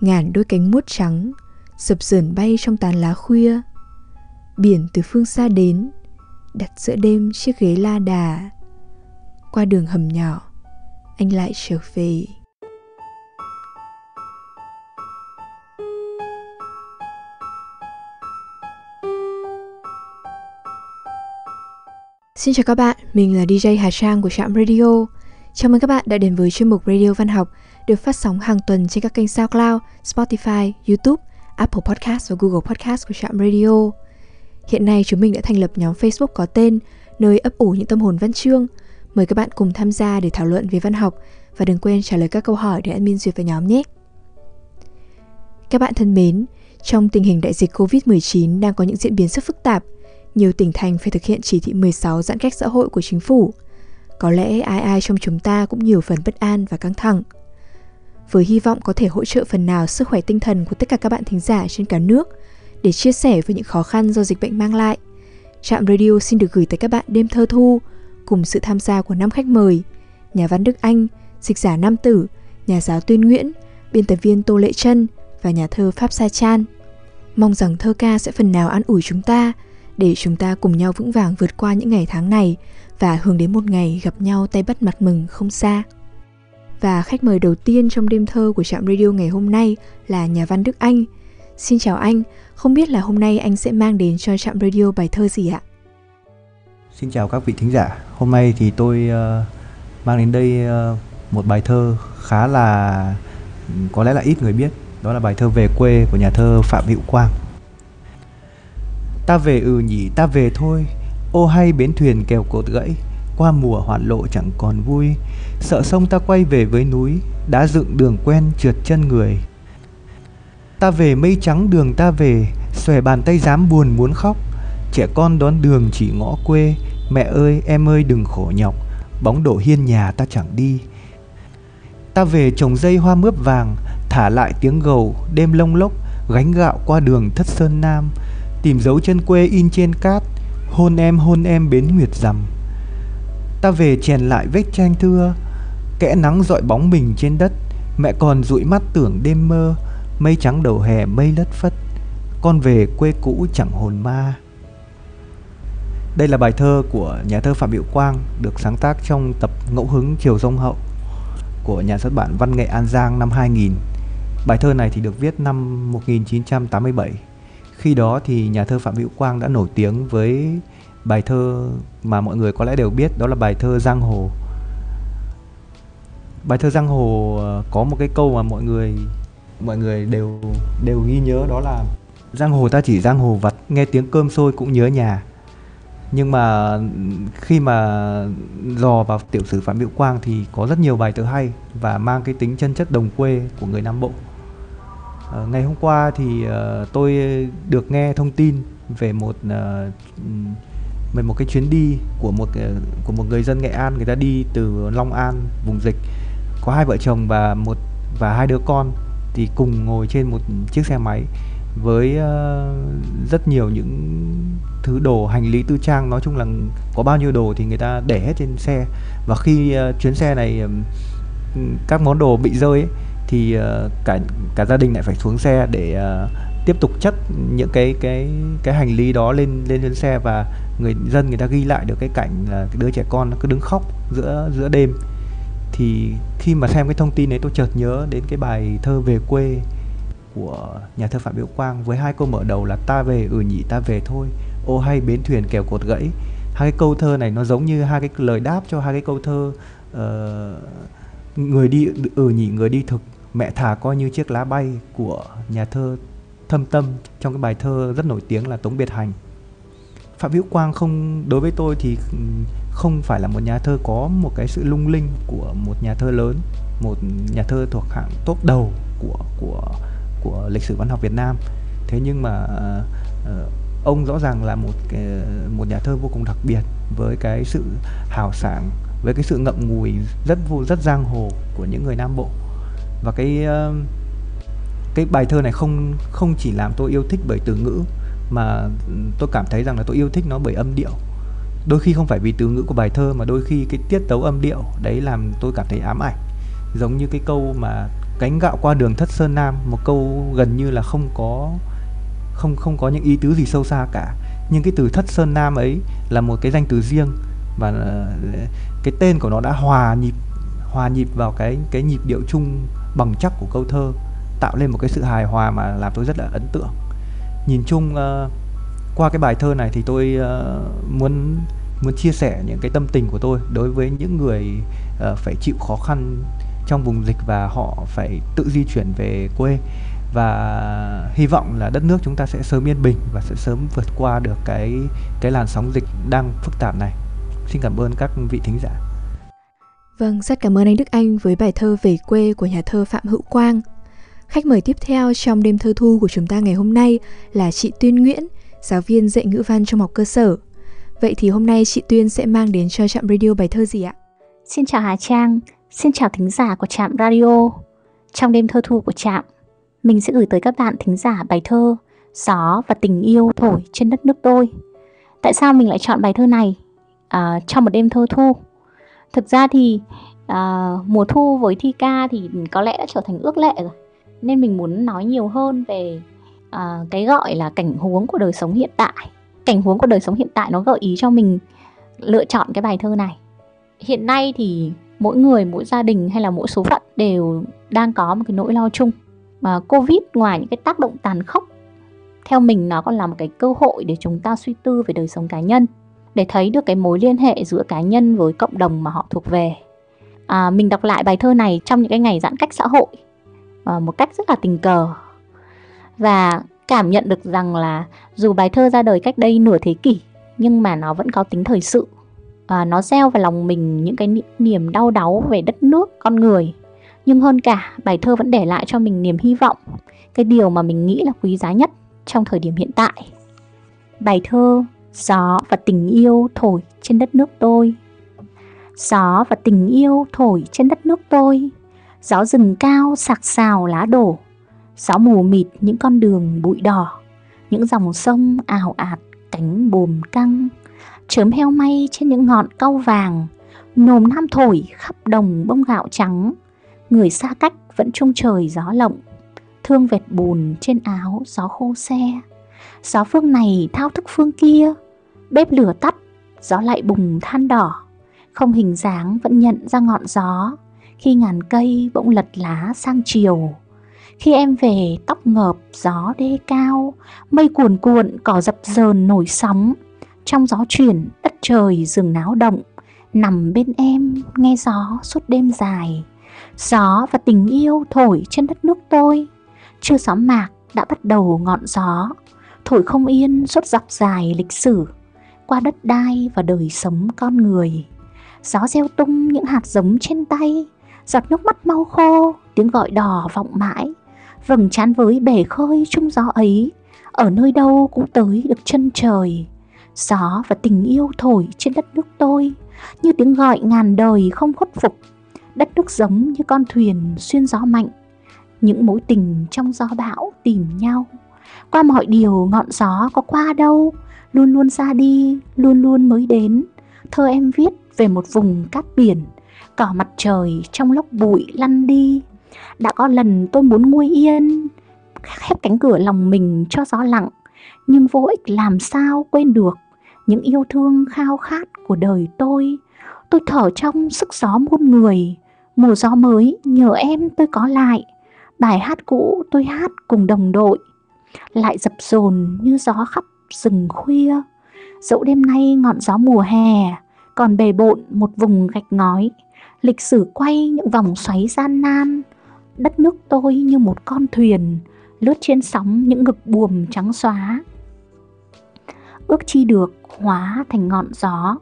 ngàn đôi cánh muốt trắng sập sờn bay trong tàn lá khuya. Biển từ phương xa đến đặt giữa đêm chiếc ghế la đà. Qua đường hầm nhỏ anh lại trở về. Xin chào các bạn, mình là DJ Hà Trang của Trạm Radio. Chào mừng các bạn đã đến với chuyên mục Radio Văn học được phát sóng hàng tuần trên các kênh SoundCloud, Spotify, YouTube, Apple Podcast và Google Podcast của Trạm Radio. Hiện nay chúng mình đã thành lập nhóm Facebook có tên nơi ấp ủ những tâm hồn văn chương. Mời các bạn cùng tham gia để thảo luận về văn học và đừng quên trả lời các câu hỏi để admin duyệt vào nhóm nhé. Các bạn thân mến, trong tình hình đại dịch Covid-19 đang có những diễn biến rất phức tạp, nhiều tỉnh thành phải thực hiện chỉ thị 16 giãn cách xã hội của chính phủ. Có lẽ ai ai trong chúng ta cũng nhiều phần bất an và căng thẳng. Với hy vọng có thể hỗ trợ phần nào sức khỏe tinh thần của tất cả các bạn thính giả trên cả nước để chia sẻ với những khó khăn do dịch bệnh mang lại, Trạm Radio xin được gửi tới các bạn đêm thơ thu cùng sự tham gia của năm khách mời, nhà văn Đức Anh, dịch giả Nam Tử, nhà giáo Tuyên Nguyễn, biên tập viên Tô Lệ Trân và nhà thơ Pháp Sa Chan. Mong rằng thơ ca sẽ phần nào an ủi chúng ta để chúng ta cùng nhau vững vàng vượt qua những ngày tháng này và hướng đến một ngày gặp nhau tay bắt mặt mừng không xa. Và khách mời đầu tiên trong đêm thơ của trạm radio ngày hôm nay là nhà văn Đức Anh. Xin chào anh, không biết là hôm nay anh sẽ mang đến cho trạm radio bài thơ gì ạ? Xin chào các vị thính giả. Hôm nay thì tôi uh, mang đến đây uh, một bài thơ khá là có lẽ là ít người biết. Đó là bài thơ về quê của nhà thơ Phạm Hữu Quang. Ta về ừ nhỉ, ta về thôi. Ô hay bến thuyền kèo cột gãy, qua mùa hoạn lộ chẳng còn vui. Sợ sông ta quay về với núi, đã dựng đường quen trượt chân người. Ta về mây trắng đường ta về, xòe bàn tay dám buồn muốn khóc. Trẻ con đón đường chỉ ngõ quê, mẹ ơi em ơi đừng khổ nhọc, bóng đổ hiên nhà ta chẳng đi. Ta về trồng dây hoa mướp vàng, thả lại tiếng gầu đêm lông lốc, gánh gạo qua đường thất sơn nam, tìm dấu chân quê in trên cát, hôn em hôn em bến nguyệt rằm. Ta về chèn lại vết tranh thưa, kẽ nắng dọi bóng mình trên đất, mẹ còn dụi mắt tưởng đêm mơ, mây trắng đầu hè mây lất phất, con về quê cũ chẳng hồn ma. Đây là bài thơ của nhà thơ Phạm Hiệu Quang được sáng tác trong tập Ngẫu hứng Chiều Dông Hậu của nhà xuất bản Văn nghệ An Giang năm 2000. Bài thơ này thì được viết năm 1987. Khi đó thì nhà thơ Phạm Hữu Quang đã nổi tiếng với bài thơ mà mọi người có lẽ đều biết đó là bài thơ Giang Hồ. Bài thơ Giang Hồ ờ, có một cái câu mà mọi người mọi người đều đều ghi nhớ đó là Giang hồ ta chỉ giang hồ vặt, nghe tiếng cơm sôi cũng nhớ nhà nhưng mà ừ, khi mà dò vào tiểu sử Phạm Hữu Quang thì có rất nhiều bài thơ hay và mang cái tính chân chất đồng quê của người Nam Bộ. À, ngày hôm qua thì uh, tôi được nghe thông tin về một uh, về một cái chuyến đi của một của một người dân Nghệ An người ta đi từ Long An vùng dịch có hai vợ chồng và một và hai đứa con thì cùng ngồi trên một chiếc xe máy với uh, rất nhiều những thứ đồ hành lý tư trang. Nói chung là có bao nhiêu đồ thì người ta để hết trên xe. Và khi uh, chuyến xe này um, các món đồ bị rơi ấy, thì uh, cả cả gia đình lại phải xuống xe để uh, tiếp tục chất những cái cái cái hành lý đó lên lên trên xe. Và người dân người ta ghi lại được cái cảnh là cái đứa trẻ con nó cứ đứng khóc giữa giữa đêm thì khi mà xem cái thông tin đấy tôi chợt nhớ đến cái bài thơ về quê của nhà thơ Phạm Hữu Quang với hai câu mở đầu là ta về ừ nhỉ ta về thôi ô hay bến thuyền kèo cột gãy hai cái câu thơ này nó giống như hai cái lời đáp cho hai cái câu thơ uh, người đi ừ nhỉ người đi thực mẹ thả coi như chiếc lá bay của nhà thơ thâm tâm trong cái bài thơ rất nổi tiếng là Tống Biệt Hành Phạm Hữu Quang không đối với tôi thì ừ, không phải là một nhà thơ có một cái sự lung linh của một nhà thơ lớn một nhà thơ thuộc hạng top đầu của của của lịch sử văn học Việt Nam. Thế nhưng mà uh, ông rõ ràng là một cái, một nhà thơ vô cùng đặc biệt với cái sự hào sảng với cái sự ngậm ngùi rất vô rất giang hồ của những người Nam Bộ. Và cái uh, cái bài thơ này không không chỉ làm tôi yêu thích bởi từ ngữ mà tôi cảm thấy rằng là tôi yêu thích nó bởi âm điệu đôi khi không phải vì từ ngữ của bài thơ mà đôi khi cái tiết tấu âm điệu đấy làm tôi cảm thấy ám ảnh. Giống như cái câu mà cánh gạo qua đường thất sơn nam một câu gần như là không có không không có những ý tứ gì sâu xa cả. Nhưng cái từ thất sơn nam ấy là một cái danh từ riêng và ờ, cái tên của nó đã hòa nhịp hòa nhịp vào cái cái nhịp điệu chung bằng chắc của câu thơ tạo lên một cái sự hài hòa mà làm tôi rất là ấn tượng. Nhìn chung uh, qua cái bài thơ này thì tôi uh, muốn muốn chia sẻ những cái tâm tình của tôi đối với những người uh, phải chịu khó khăn trong vùng dịch và họ phải tự di chuyển về quê và hy vọng là đất nước chúng ta sẽ sớm yên bình và sẽ sớm vượt qua được cái cái làn sóng dịch đang phức tạp này. Xin cảm ơn các vị thính giả. Vâng, rất cảm ơn anh Đức Anh với bài thơ Về quê của nhà thơ Phạm Hữu Quang. Khách mời tiếp theo trong đêm thơ thu của chúng ta ngày hôm nay là chị Tuyên Nguyễn, giáo viên dạy ngữ văn trong học cơ sở. Vậy thì hôm nay chị Tuyên sẽ mang đến cho Trạm Radio bài thơ gì ạ? Xin chào Hà Trang, xin chào thính giả của Trạm Radio. Trong đêm thơ thu của Trạm, mình sẽ gửi tới các bạn thính giả bài thơ Gió và tình yêu thổi trên đất nước tôi. Tại sao mình lại chọn bài thơ này à, trong một đêm thơ thu? Thực ra thì à, mùa thu với thi ca thì có lẽ đã trở thành ước lệ rồi. Nên mình muốn nói nhiều hơn về à, cái gọi là cảnh huống của đời sống hiện tại. Cảnh huống của đời sống hiện tại nó gợi ý cho mình lựa chọn cái bài thơ này. Hiện nay thì mỗi người, mỗi gia đình hay là mỗi số phận đều đang có một cái nỗi lo chung. Mà covid ngoài những cái tác động tàn khốc theo mình nó còn là một cái cơ hội để chúng ta suy tư về đời sống cá nhân để thấy được cái mối liên hệ giữa cá nhân với cộng đồng mà họ thuộc về. À, mình đọc lại bài thơ này trong những cái ngày giãn cách xã hội à, một cách rất là tình cờ. Và cảm nhận được rằng là dù bài thơ ra đời cách đây nửa thế kỷ nhưng mà nó vẫn có tính thời sự. À, nó gieo vào lòng mình những cái niềm đau đáu về đất nước con người. Nhưng hơn cả bài thơ vẫn để lại cho mình niềm hy vọng cái điều mà mình nghĩ là quý giá nhất trong thời điểm hiện tại. Bài thơ gió và tình yêu thổi trên đất nước tôi. Gió và tình yêu thổi trên đất nước tôi. Gió rừng cao sạc sào lá đổ gió mù mịt những con đường bụi đỏ, những dòng sông ảo ạt cánh bồm căng. Chớm heo may trên những ngọn cau vàng, nồm nam thổi khắp đồng bông gạo trắng. Người xa cách vẫn trung trời gió lộng, thương vệt bùn trên áo gió khô xe. Gió phương này thao thức phương kia, bếp lửa tắt, gió lại bùng than đỏ. Không hình dáng vẫn nhận ra ngọn gió khi ngàn cây bỗng lật lá sang chiều khi em về, tóc ngợp, gió đê cao, mây cuồn cuộn, cỏ dập dờn nổi sóng. Trong gió chuyển, đất trời rừng náo động. Nằm bên em, nghe gió suốt đêm dài. Gió và tình yêu thổi trên đất nước tôi. Chưa gió mạc đã bắt đầu ngọn gió. Thổi không yên suốt dọc dài lịch sử. Qua đất đai và đời sống con người. Gió gieo tung những hạt giống trên tay. Giọt nước mắt mau khô, Tiếng gọi đỏ vọng mãi. Vầng chán với bể khơi chung gió ấy. Ở nơi đâu cũng tới được chân trời. Gió và tình yêu thổi trên đất nước tôi, Như tiếng gọi ngàn đời không khuất phục. Đất nước giống như con thuyền xuyên gió mạnh. Những mối tình trong gió bão tìm nhau. Qua mọi điều ngọn gió có qua đâu, luôn luôn ra đi, luôn luôn mới đến. Thơ em viết về một vùng cát biển, cỏ mặt trời trong lốc bụi lăn đi đã có lần tôi muốn nguôi yên, khép cánh cửa lòng mình cho gió lặng, nhưng vô ích làm sao quên được những yêu thương khao khát của đời tôi. Tôi thở trong sức gió muôn người, Mùa gió mới nhờ em tôi có lại. Bài hát cũ tôi hát cùng đồng đội, Lại dập dồn như gió khắp rừng khuya. Dẫu đêm nay ngọn gió mùa hè, Còn bề bộn một vùng gạch ngói. Lịch sử quay những vòng xoáy gian nan Đất nước tôi như một con thuyền Lướt trên sóng những ngực buồm trắng xóa Ước chi được hóa thành ngọn gió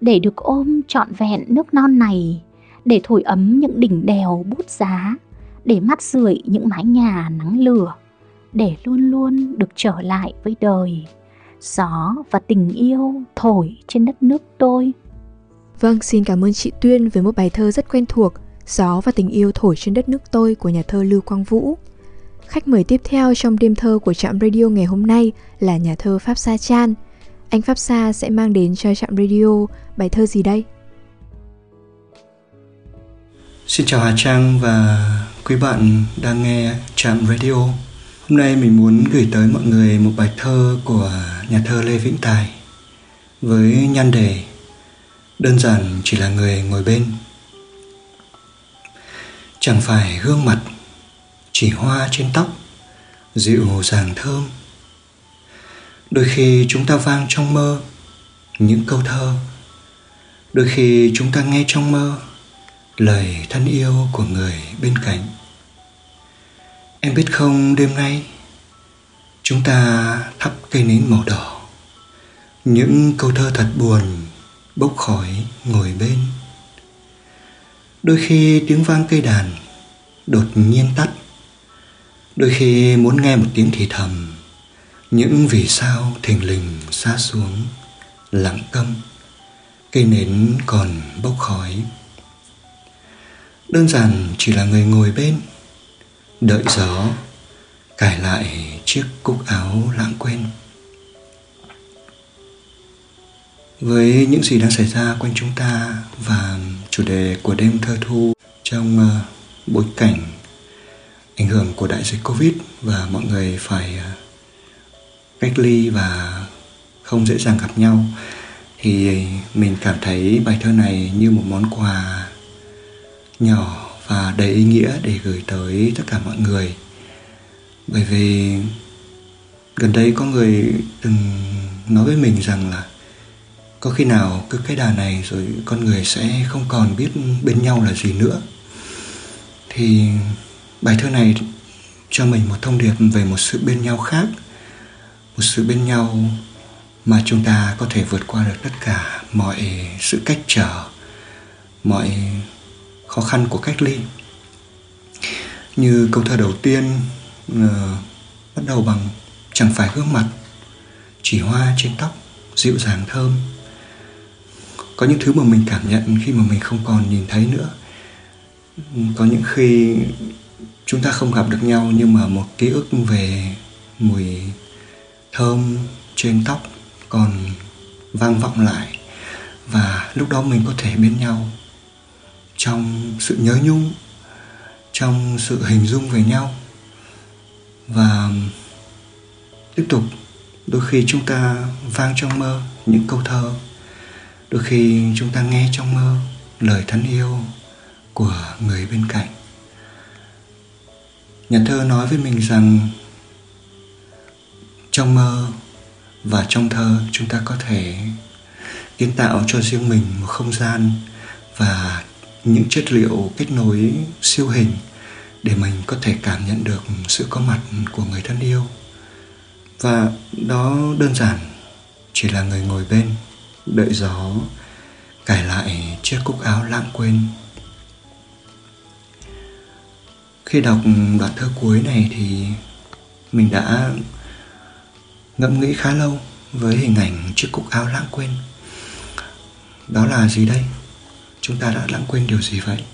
Để được ôm trọn vẹn nước non này để thổi ấm những đỉnh đèo bút giá, để mát rượi những mái nhà nắng lửa, để luôn luôn được trở lại với đời. Gió và tình yêu thổi trên đất nước tôi. Vâng, xin cảm ơn chị Tuyên với một bài thơ rất quen thuộc, Gió và tình yêu thổi trên đất nước tôi của nhà thơ Lưu Quang Vũ. Khách mời tiếp theo trong đêm thơ của trạm radio ngày hôm nay là nhà thơ Pháp Sa Chan. Anh Pháp Sa sẽ mang đến cho trạm radio bài thơ gì đây? Xin chào Hà Trang và quý bạn đang nghe Trạm Radio. Hôm nay mình muốn gửi tới mọi người một bài thơ của nhà thơ Lê Vĩnh Tài với nhan đề Đơn giản chỉ là người ngồi bên. Chẳng phải gương mặt, chỉ hoa trên tóc, dịu dàng thơm. Đôi khi chúng ta vang trong mơ những câu thơ. Đôi khi chúng ta nghe trong mơ lời thân yêu của người bên cạnh em biết không đêm nay chúng ta thắp cây nến màu đỏ những câu thơ thật buồn bốc khói ngồi bên đôi khi tiếng vang cây đàn đột nhiên tắt. Đôi khi muốn nghe một tiếng thì thầm, những vì sao thình lình xa xuống, lặng câm cây nến còn bốc khói. Đơn giản chỉ là người ngồi bên, đợi gió, cài lại chiếc cúc áo lãng quên. Với những gì đang xảy ra quanh chúng ta và chủ đề của đêm thơ thu trong ờ, bối cảnh ảnh hưởng của đại dịch covid và mọi người phải ờ, cách ly và không dễ dàng gặp nhau, thì mình cảm thấy bài thơ này như một món quà nhỏ và đầy ý nghĩa để gửi tới tất cả mọi người. Bởi vì gần đây có người từng nói với mình rằng là có khi nào cứ cái đà này rồi con người sẽ không còn biết bên nhau là gì nữa? Thì bài thơ này cho mình một thông điệp về một sự bên nhau khác một sự bên nhau mà chúng ta có thể vượt qua được tất cả mọi sự cách trở mọi khó khăn của cách ly. Như câu thơ đầu tiên uh, bắt đầu bằng chẳng phải gương mặt chỉ hoa trên tóc dịu dàng thơm có những thứ mà mình cảm nhận khi mà mình không còn nhìn thấy nữa. Có những khi chúng ta không gặp được nhau nhưng mà một ký ức về mùi thơm trên tóc còn vang vọng lại. Và lúc đó mình có thể bên nhau trong sự nhớ nhung, trong sự hình dung về nhau. Và tiếp tục, đôi khi chúng ta vang trong mơ những câu thơ đôi khi chúng ta nghe trong mơ lời thân yêu của người bên cạnh. Nhà thơ nói với mình rằng, trong mơ và trong thơ chúng ta có thể kiến tạo cho riêng mình một không gian và những chất liệu kết nối siêu hình để mình có thể cảm nhận được sự có mặt của người thân yêu. Và đó đơn giản chỉ là người ngồi bên đợi gió, cài lại chiếc cúc áo lãng quên. Khi đọc đoạn thơ cuối này thì mình đã ngẫm nghĩ khá lâu với hình ảnh chiếc cúc áo lãng quên. Đó là gì đây? Chúng ta đã lãng quên điều gì vậy?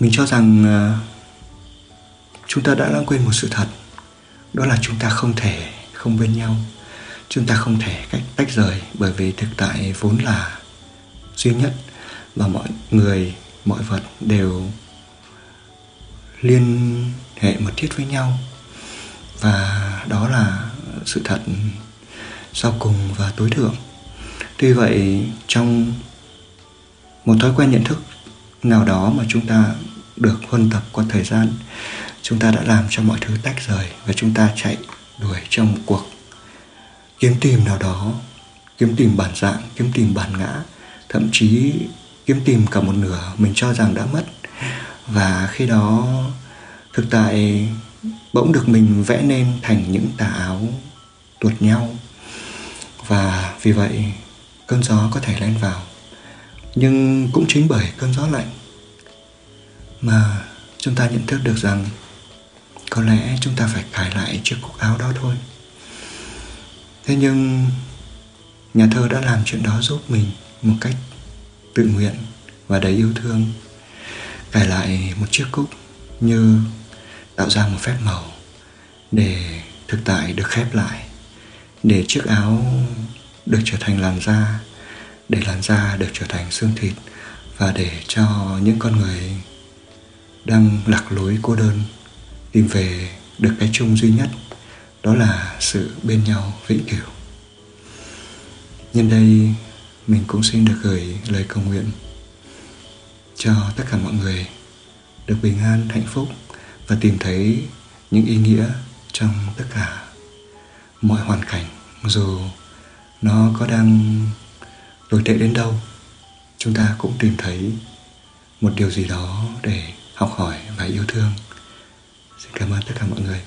Mình cho rằng à, chúng ta đã lãng quên một sự thật. Đó là chúng ta không thể không bên nhau chúng ta không thể cách tách rời bởi vì thực tại vốn là duy nhất và mọi người, mọi vật đều liên hệ mật thiết với nhau. Và đó là sự thật sau cùng và tối thượng. Tuy vậy, trong một thói quen nhận thức nào đó mà chúng ta được huân tập qua thời gian, chúng ta đã làm cho mọi thứ tách rời và chúng ta chạy đuổi trong một cuộc kiếm tìm nào đó, kiếm tìm bản dạng, kiếm tìm bản ngã, thậm chí kiếm tìm cả một nửa mình cho rằng đã mất. Và khi đó, thực tại bỗng được mình vẽ nên thành những tà áo tuột nhau. Và vì vậy, cơn gió có thể len vào, nhưng cũng chính bởi cơn gió lạnh mà chúng ta nhận thức được rằng có lẽ chúng ta phải cài lại chiếc cúc áo đó thôi thế nhưng nhà thơ đã làm chuyện đó giúp mình một cách tự nguyện và đầy yêu thương. Cài lại một chiếc cúc như tạo ra một phép màu để thực tại được khép lại, để chiếc áo được trở thành làn da, để làn da được trở thành xương thịt và để cho những con người đang lạc lối cô đơn tìm về được cái chung duy nhất đó là sự bên nhau vĩnh cửu. Nhân đây, mình cũng xin được gửi lời cầu nguyện cho tất cả mọi người được bình an, hạnh phúc và tìm thấy những ý nghĩa trong tất cả mọi hoàn cảnh, dù nó có đang tồi tệ đến đâu, chúng ta cũng tìm thấy một điều gì đó để học hỏi và yêu thương. Xin cảm ơn tất cả mọi người.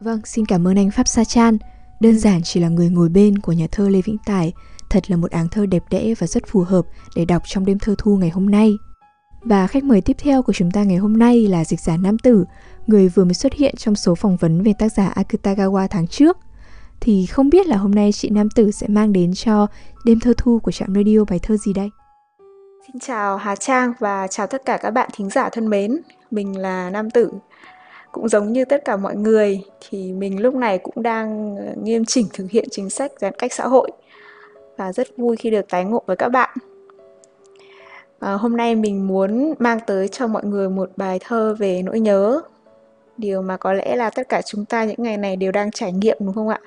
Vâng, xin cảm ơn anh Pháp Sa Chan. Đơn giản chỉ là người ngồi bên của nhà thơ Lê Vĩnh Tài, thật là một áng thơ đẹp đẽ và rất phù hợp để đọc trong đêm thơ thu ngày hôm nay. Và khách mời tiếp theo của chúng ta ngày hôm nay là dịch giả Nam Tử, người vừa mới xuất hiện trong số phỏng vấn về tác giả Akutagawa tháng trước. Thì không biết là hôm nay chị Nam Tử sẽ mang đến cho đêm thơ thu của trạm radio bài thơ gì đây? Xin chào Hà Trang và chào tất cả các bạn thính giả thân mến. Mình là Nam Tử. Cũng giống như tất cả mọi người thì mình lúc này cũng đang ờ, nghiêm chỉnh thực hiện chính sách giãn cách xã hội và rất vui khi được tái ngộ với các bạn. À, hôm nay mình muốn mang tới cho mọi người một bài thơ về nỗi nhớ điều mà có lẽ là tất cả chúng ta những ngày này đều đang trải nghiệm đúng không ạ?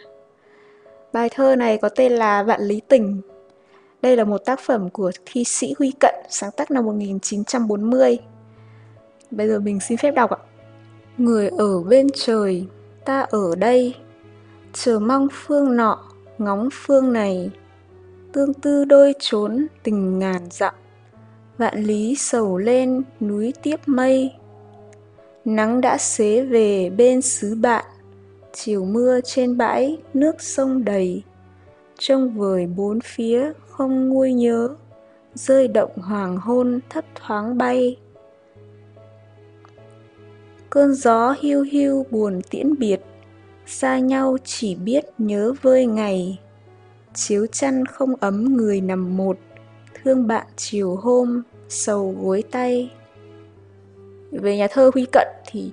Bài thơ này có tên là vạn lý tình. Đây là một tác phẩm của thi sĩ Huy Cận sáng tác năm 1940 bây giờ mình xin phép đọc ạ người ở bên trời, ta ở đây. Chờ mong phương nọ, ngóng phương này. Tương tư đôi trốn, tình ngàn dặm. Vạn lý sầu lên, núi tiếp mây. Nắng đã xế về bên xứ bạn. Chiều mưa trên bãi, nước sông đầy. Trông vời bốn phía, không nguôi nhớ. Rơi động hoàng hôn, thấp thoáng bay cơn gió hiu hiu buồn tiễn biệt, xa nhau chỉ biết nhớ vơi ngày. Chiếu chăn không ấm người nằm một, thương bạn chiều hôm sầu gối tay. Về nhà thơ huy cận thì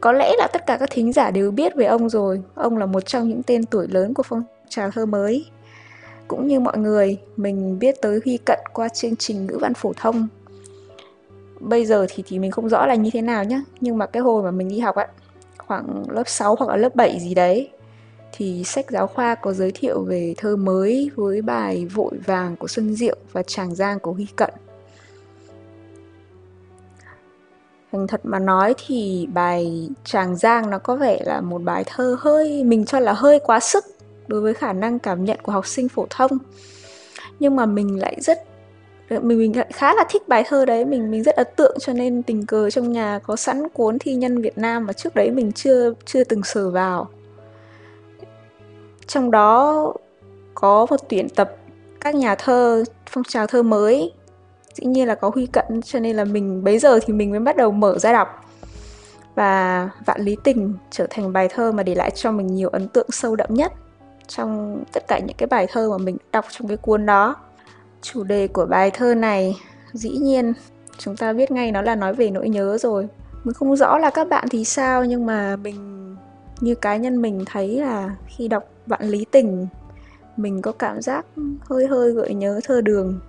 có lẽ là tất cả các thính giả đều biết về ông rồi. Ông là một trong những tên tuổi lớn của phong trào thơ mới. Cũng như mọi người, mình biết tới huy cận qua chương trình ngữ văn phổ thông bây giờ thì thì mình không rõ là như thế nào nhá nhưng mà cái hồi mà mình đi học á khoảng lớp 6 hoặc là lớp 7 gì đấy thì sách giáo khoa có giới thiệu về thơ mới với bài Vội vàng của Xuân Diệu và Tràng Giang của Huy Cận. Thành thật mà nói thì bài Tràng Giang nó có vẻ là một bài thơ hơi, mình cho là hơi quá sức đối với khả năng cảm nhận của học sinh phổ thông. Nhưng mà mình lại rất Ờ, mình mình lại khá là thích bài thơ đấy. Mình mình rất ấn tượng cho nên tình cờ trong nhà có sẵn cuốn thi nhân Việt Nam mà trước đấy mình chưa chưa từng sờ vào. Trong đó có một tuyển tập các nhà thơ, phong trào thơ mới. Dĩ nhiên là có huy cận, cho nên là mình, bấy giờ thì mình mới bắt đầu mở ra đọc. Và vạn lý tình trở thành bài thơ mà để lại cho mình nhiều ấn tượng sâu đậm nhất trong tất cả những cái bài thơ mà mình đọc trong cái cuốn đó chủ đề của bài thơ này. Dĩ nhiên, chúng ta biết ngay nó là nói về nỗi nhớ rồi. Mình không rõ là các bạn thì sao, nhưng mà mình, như cá nhân mình thấy là khi đọc vạn lý tình, mình có cảm giác hơi hơi gợi nhớ thơ đường.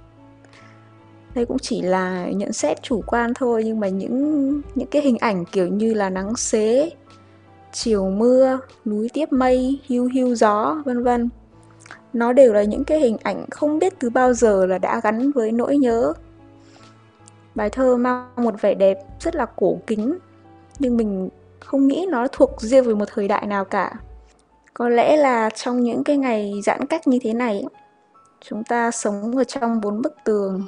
Đây cũng chỉ là nhận xét chủ quan thôi, nhưng mà những những cái hình ảnh kiểu như là nắng xế, chiều mưa, núi tiếp mây hưu hưu gió, vân vân nó đều là những cái hình ảnh không biết từ bao giờ là đã gắn với nỗi nhớ. Bài thơ mang một vẻ đẹp rất là cổ kính, nhưng mình không nghĩ nó thuộc riêng về một thời đại nào cả. Có lẽ là trong những cái ngày giãn cách như thế này, chúng ta sống ở trong bốn bức tường.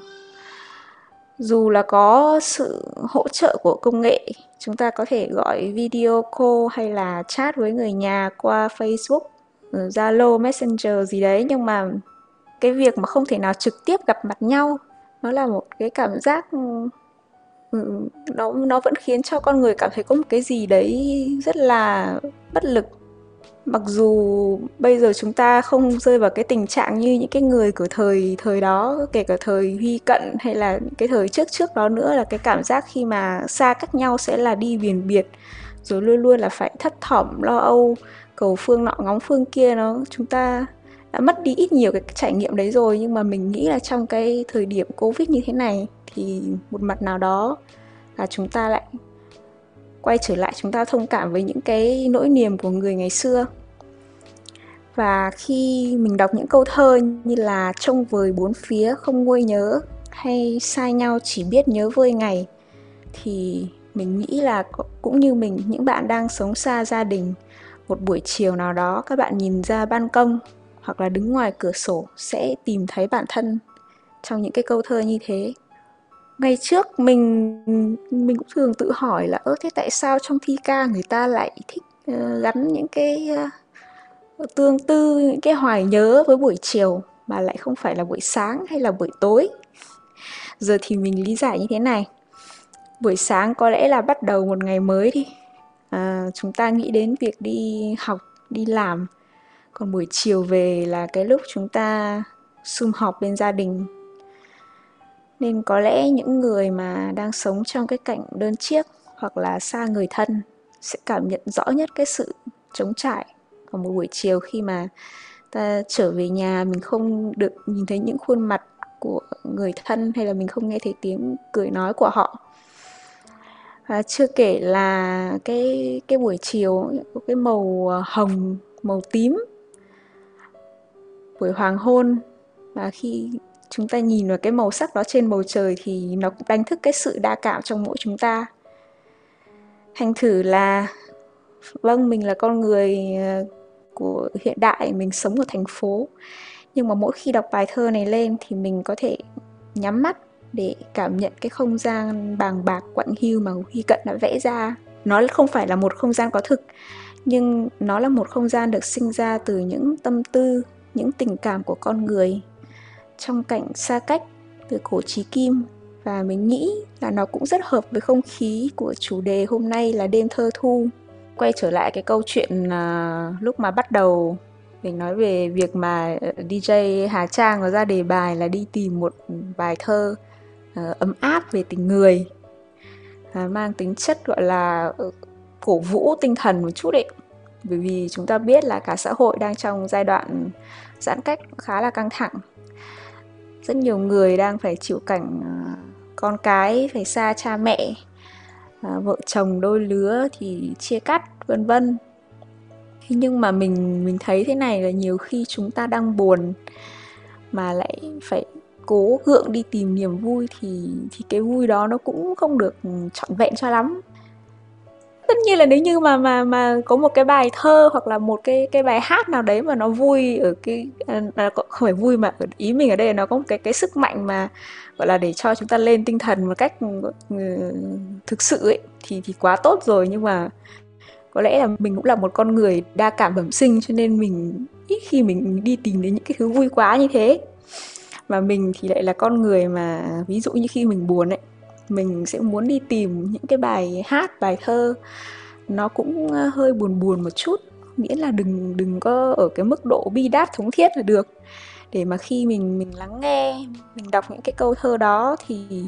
Dù là có sự hỗ trợ của công nghệ, chúng ta có thể gọi video call hay là chat với người nhà qua facebook. Ừ, zalo, messenger gì đấy, nhưng mà cái việc mà không thể nào trực tiếp gặp mặt nhau, nó là một cái cảm giác ừ, ừ, nó nó vẫn khiến cho con người cảm thấy có một cái gì đấy rất là bất lực. Mặc dù bây giờ chúng ta không rơi vào cái tình trạng như những cái người của thời thời đó, kể cả thời huy cận hay là cái thời trước trước đó nữa, là cái cảm giác khi mà xa cách nhau sẽ là đi biển biệt, rồi luôn luôn là phải thất thỏm, lo âu cầu phương nọ, ngóng phương kia nó, chúng ta đã mất đi ít nhiều cái trải nghiệm đấy rồi. Nhưng mà mình nghĩ là trong cái thời điểm covid như thế này thì một mặt nào đó là chúng ta lại quay trở lại, chúng ta thông cảm với những cái nỗi niềm của người ngày xưa. Và khi mình đọc những câu thơ như là trông vời bốn phía không nguôi nhớ hay sai nhau chỉ biết nhớ vơi ngày thì mình nghĩ là cũng như mình, những bạn đang sống xa gia đình một buổi chiều nào đó các bạn nhìn ra ban công hoặc là đứng ngoài cửa sổ sẽ tìm thấy bản thân trong những cái câu thơ như thế. Ngày trước mình mình cũng thường tự hỏi là ơ thế tại sao trong thi ca người ta lại thích uh, gắn những cái uh, tương tư những cái hoài nhớ với buổi chiều mà lại không phải là buổi sáng hay là buổi tối? Giờ thì mình lý giải như thế này. Buổi sáng có lẽ là bắt đầu một ngày mới đi à, chúng ta nghĩ đến việc đi học đi làm. Còn buổi chiều về là cái lúc chúng ta sum họp bên gia đình. Nên có lẽ những người mà đang sống trong cái cảnh đơn chiếc hoặc là xa người thân sẽ cảm nhận rõ nhất cái sự trống trải vào một buổi chiều khi mà ta trở về nhà mình không được nhìn thấy những khuôn mặt của người thân hay là mình không nghe thấy tiếng cười nói của họ à, chưa kể là cái cái buổi chiều có cái màu à, hồng màu tím buổi hoàng hôn. Và khi chúng ta nhìn vào cái màu sắc đó trên bầu trời thì nó cũng đánh thức cái sự đa cảm trong mỗi chúng ta. Thành thử là vâng mình là con người à, của hiện đại mình sống ở thành phố. Nhưng mà mỗi khi đọc bài thơ này lên thì mình có thể nhắm mắt để cảm nhận cái không gian bàng bạc quạnh hiu mà Huy Cận đã vẽ ra. Nó không phải là một không gian có thực nhưng nó là một không gian được sinh ra từ những tâm tư những tình cảm của con người. Trong cảnh xa cách từ cổ chí kim và mình nghĩ là nó cũng rất hợp với không khí của chủ đề hôm nay là đêm thơ thu. Quay trở lại cái câu chuyện uh, lúc mà bắt đầu mình nói về việc mà ờ, DJ Hà Trang có ra đề bài là đi tìm một bài thơ uh, ấm áp về tình người uh, mang tính chất gọi là uh, cổ vũ tinh thần một chút đấy bởi vì chúng ta biết là cả xã hội đang trong giai đoạn giãn cách khá là căng thẳng. Rất nhiều người đang phải chịu cảnh uh, con cái phải xa cha mẹ uh, vợ chồng đôi lứa thì chia cắt vân vân. Thế nhưng mà mình mình thấy thế này là nhiều khi chúng ta đang buồn mà lại phải cố gượng đi tìm niềm vui thì thì cái vui đó nó cũng không được trọn vẹn cho lắm. Tất nhiên là nếu như mà mà mà có một cái bài thơ hoặc là một cái cái bài hát nào đấy mà nó vui ở cái à, à không phải vui mà ý mình ở đây là nó có một cái cái sức mạnh mà gọi là để cho chúng ta lên tinh thần một cách ừ, thực sự ấy thì thì quá tốt rồi. Nhưng mà có lẽ là mình cũng là một con người đa cảm bẩm sinh cho nên mình ít khi mình đi tìm đến những cái thứ vui quá như thế và mình thì lại là con người mà, ví dụ như khi mình buồn ấy, mình sẽ muốn đi tìm những cái bài hát, bài thơ, nó cũng ờ, hơi buồn buồn một chút. Miễn là đừng đừng có ở cái mức độ bi đát, thống thiết là được. Để mà khi mình mình lắng nghe, mình đọc những cái câu thơ đó thì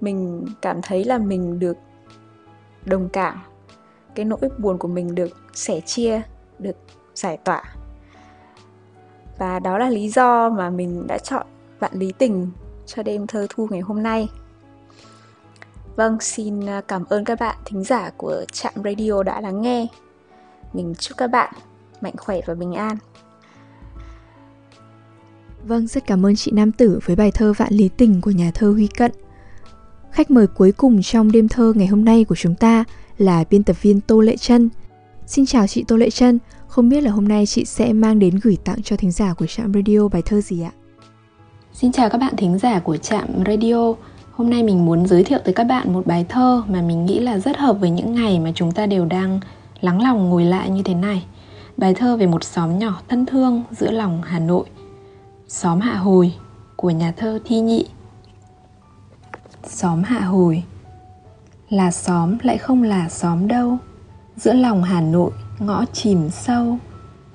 mình cảm thấy là mình được đồng cảm. Cái nỗi buồn của mình được sẻ chia, được giải tỏa. Và đó là lý do mà mình đã chọn bạn lý tình cho đêm thơ thu ngày hôm nay vâng xin à, cảm ơn các bạn thính giả của trạm radio đã lắng nghe mình chúc các bạn mạnh khỏe và bình an Vâng, rất cảm ơn chị Nam Tử với bài thơ Vạn Lý Tình của nhà thơ Huy Cận. Khách mời cuối cùng trong đêm thơ ngày hôm nay của chúng ta là biên tập viên Tô Lệ Trân. Xin chào chị Tô Lệ Trân, không biết là hôm nay chị sẽ mang đến gửi tặng cho thính giả của trạm radio bài thơ gì ạ? Xin chào các bạn thính giả của trạm radio. Hôm nay mình muốn giới thiệu tới các bạn một bài thơ mà mình nghĩ là rất hợp với những ngày mà chúng ta đều đang lắng lòng ngồi lại như thế này. Bài thơ về một xóm nhỏ thân thương giữa lòng Hà Nội. Xóm Hạ Hồi của nhà thơ Thi Nhị. Xóm Hạ Hồi là xóm lại không là xóm đâu giữa lòng hà nội ngõ chìm sâu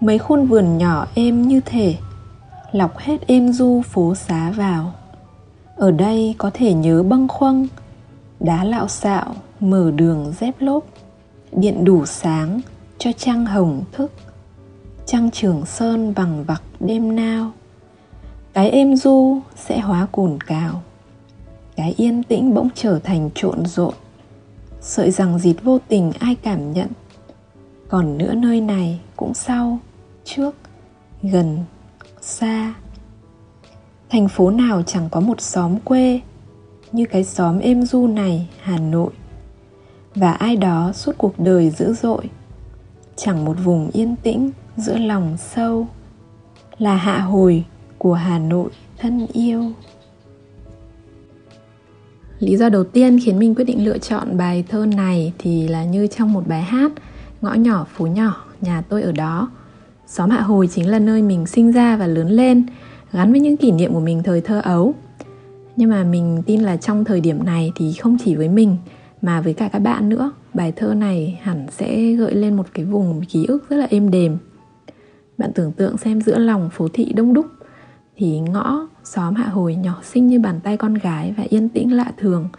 mấy khuôn vườn nhỏ êm như thể lọc hết êm du phố xá vào. Ở đây có thể nhớ bâng khuâng, đá lạo xạo, mở đường dép lốp, điện đủ sáng cho trăng hồng thức trăng trường sơn bằng vặc đêm nao. Cái êm du sẽ hóa cồn cào, cái yên tĩnh bỗng trở thành trộn rộn. Sợi rằng dịt vô tình ai cảm nhận, còn nữa nơi này cũng sau, trước, gần xa. Thành phố nào chẳng có một xóm quê như cái xóm êm du này, hà nội. Và ai đó suốt cuộc đời dữ dội, chẳng một vùng yên tĩnh giữa lòng sâu, là hạ hồi của hà nội thân yêu. Lý do đầu tiên khiến mình quyết định lựa chọn bài thơ này thì là như trong một bài hát, ngõ nhỏ, phố nhỏ, nhà tôi ở đó xóm hạ hồi chính là nơi mình sinh ra và lớn lên, gắn với những kỷ niệm của mình thời thơ ấu. Nhưng mà mình tin là trong thời điểm này thì không chỉ với mình, mà với cả các bạn nữa, bài thơ này hẳn sẽ gợi lên một cái vùng ký ức rất là êm đềm. Bạn tưởng tượng xem giữa lòng phố thị đông đúc, thì ngõ xóm hạ hồi nhỏ xinh như bàn tay con gái và yên tĩnh lạ thường.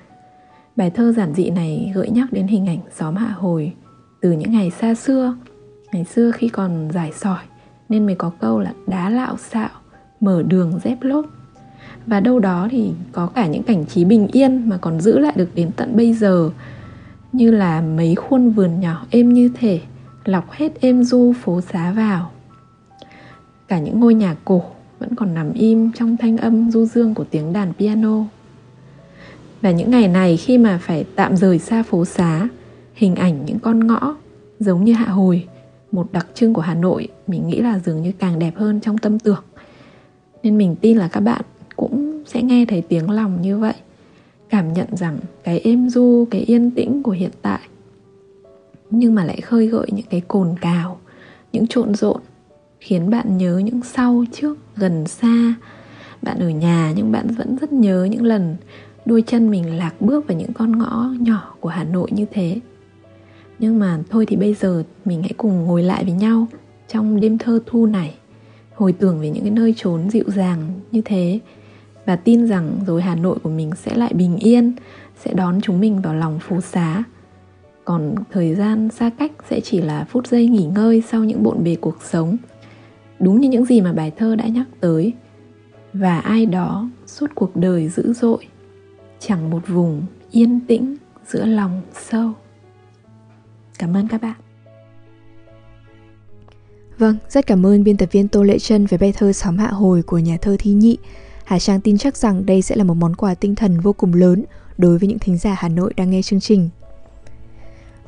Bài thơ giản dị này gợi nhắc đến hình ảnh xóm hạ hồi từ những ngày xa xưa ngày xưa khi còn giải sỏi, nên mới có câu là đá lạo xạo, mở đường dép lốp. Và đâu đó thì có cả những cảnh trí bình yên mà còn giữ lại được đến tận bây giờ. Như là mấy khuôn vườn nhỏ êm như thể, lọc hết êm du phố xá vào. Cả những ngôi nhà cổ vẫn còn nằm im trong thanh âm du dương của tiếng đàn piano. Và những ngày này khi mà phải tạm rời xa phố xá, hình ảnh những con ngõ giống như hạ hồi một đặc trưng của hà nội, mình nghĩ là dường như càng đẹp hơn trong tâm tưởng. Nên mình tin là các bạn cũng sẽ nghe thấy tiếng lòng như vậy, cảm nhận rằng cái êm du, cái yên tĩnh của hiện tại, nhưng mà lại khơi gợi những cái cồn cào, những trộn rộn, khiến bạn nhớ những sau, trước, gần, xa. Bạn ở nhà nhưng bạn vẫn rất nhớ những lần đôi chân mình lạc bước vào những con ngõ nhỏ của hà nội như thế nhưng mà thôi thì bây giờ mình hãy cùng ngồi lại với nhau trong đêm thơ thu này hồi tưởng về những cái nơi trốn dịu dàng như thế và tin rằng rồi Hà Nội của mình sẽ lại bình yên, sẽ đón chúng mình vào lòng phố xá. Còn thời gian xa cách sẽ chỉ là phút giây nghỉ ngơi sau những bộn bề cuộc sống. Đúng như những gì mà bài thơ đã nhắc tới. Và ai đó suốt cuộc đời dữ dội, chẳng một vùng yên tĩnh giữa lòng sâu. Cảm ơn các bạn. Vâng, rất cảm ơn biên tập viên Tô Lệ Trân với bài thơ Xóm Hạ Hồi của nhà thơ Thi Nhị. Hà Trang tin chắc rằng đây sẽ là một món quà tinh thần vô cùng lớn đối với những thính giả Hà Nội đang nghe chương trình.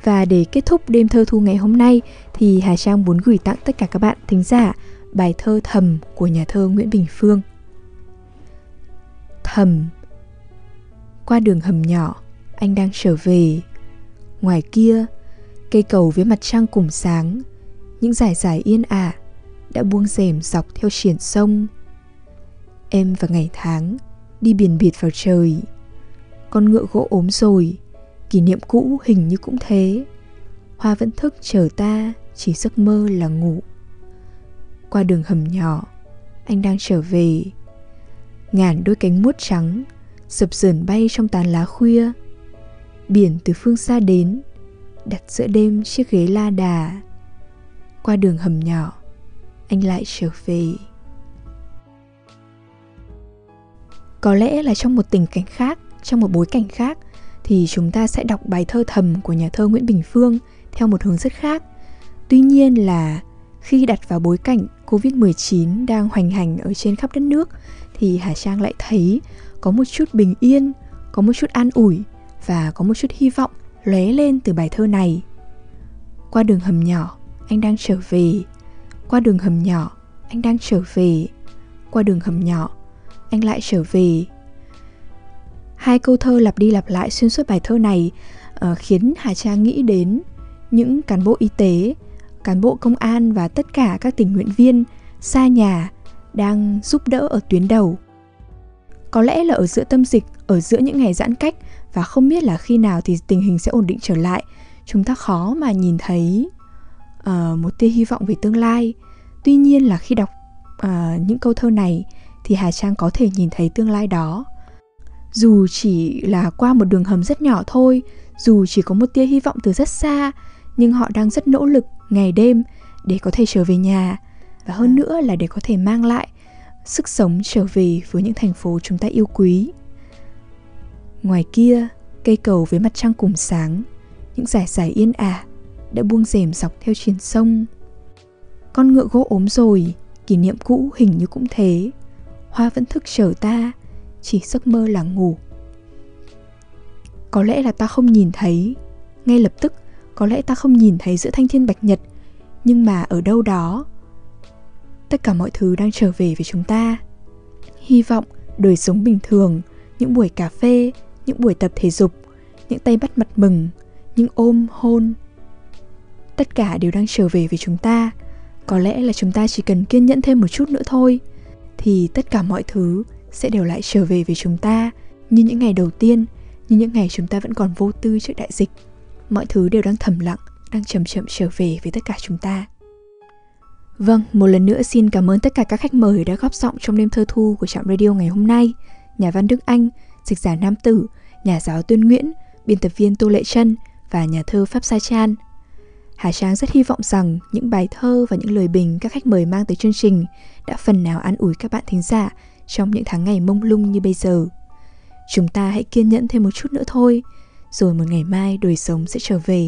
Và để kết thúc đêm thơ thu ngày hôm nay thì Hà Trang muốn gửi tặng tất cả các bạn thính giả bài thơ Thầm của nhà thơ Nguyễn Bình Phương. Thầm Qua đường hầm nhỏ, anh đang trở về. Ngoài kia, cây cầu với mặt trăng cùng sáng, những dải dải yên ả đã buông rèm dọc theo triển sông. Em và ngày tháng đi biển biệt vào trời. Con ngựa gỗ ốm rồi Kỷ niệm cũ hình như cũng thế. Hoa vẫn thức chờ ta Chỉ giấc mơ là ngủ. Qua đường hầm nhỏ Anh đang trở về. Ngàn đôi cánh muốt trắng Sập sờn bay trong tán lá khuya. Biển từ phương xa đến Đặt giữa đêm chiếc ghế la đà. Qua đường hầm nhỏ, Anh lại trở về. Có lẽ là trong một tình cảnh khác, trong một bối cảnh khác, thì chúng ta sẽ đọc bài thơ thầm của nhà thơ nguyễn bình phương theo một hướng rất khác. Tuy nhiên là khi đặt vào bối cảnh covid-19 đang hoành hành ở trên khắp đất nước, thì hà trang lại thấy có một chút bình yên, có một chút an ủi và có một chút hy vọng lóe lên từ bài thơ này. Qua đường hầm nhỏ anh đang trở về. Qua đường hầm nhỏ anh đang trở về. Qua đường hầm nhỏ anh lại trở về. Hai câu thơ lặp đi lặp lại xuyên suốt bài thơ này uh, khiến hà trang nghĩ đến những cán bộ y tế cán bộ công an và tất cả các tình nguyện viên xa nhà đang giúp đỡ ở tuyến đầu. Có lẽ là ở giữa tâm dịch ở giữa những ngày giãn cách và không biết là khi nào thì tình hình sẽ ổn định trở lại chúng ta khó mà nhìn thấy uh, một tia hy vọng về tương lai tuy nhiên là khi đọc uh, những câu thơ này thì Hà Trang có thể nhìn thấy tương lai đó. Dù chỉ là qua một đường hầm rất nhỏ thôi, dù chỉ có một tia hy vọng từ rất xa, nhưng họ đang rất nỗ lực ngày đêm để có thể trở về nhà và hơn nữa là để có thể mang lại sức sống trở về với những thành phố chúng ta yêu quý. Ngoài kia, cây cầu với mặt trăng cùng sáng, những dải giải yên ả đã buông rèm dọc theo triền sông. Con ngựa gỗ ốm rồi, kỷ niệm cũ hình như cũng thế. Hoa vẫn thức chờ ta, chỉ giấc mơ là ngủ. Có lẽ là ta không nhìn thấy, ngay lập tức có lẽ ta không nhìn thấy giữa thanh thiên bạch nhật, nhưng mà ở đâu đó tất cả mọi thứ đang trở về với chúng ta hy vọng đời sống bình thường những buổi cà phê những buổi tập thể dục những tay bắt mặt mừng những ôm hôn. Tất cả đều đang trở về với chúng ta. Có lẽ là chúng ta chỉ cần kiên nhẫn thêm một chút nữa thôi thì tất cả mọi thứ sẽ đều lại trở về với chúng ta như những ngày đầu tiên như những ngày chúng ta vẫn còn vô tư trước đại dịch. Mọi thứ đều đang thầm lặng đang chậm chậm trở về với tất cả chúng ta. Vâng, một lần nữa xin cảm ơn tất cả các khách mời đã góp giọng trong đêm thơ thu của trạm radio ngày hôm nay. Nhà văn Đức Anh, dịch giả Nam Tử, nhà giáo Tuyên Nguyễn, biên tập viên Tô Lệ Trân và nhà thơ Pháp Sa Chan. Hà Trang rất hy vọng rằng những bài thơ và những lời bình các khách mời mang tới chương trình đã phần nào an ủi các bạn thính giả trong những tháng ngày mông lung như bây giờ. Chúng ta hãy kiên nhẫn thêm một chút nữa thôi, rồi một ngày mai đời sống sẽ trở về.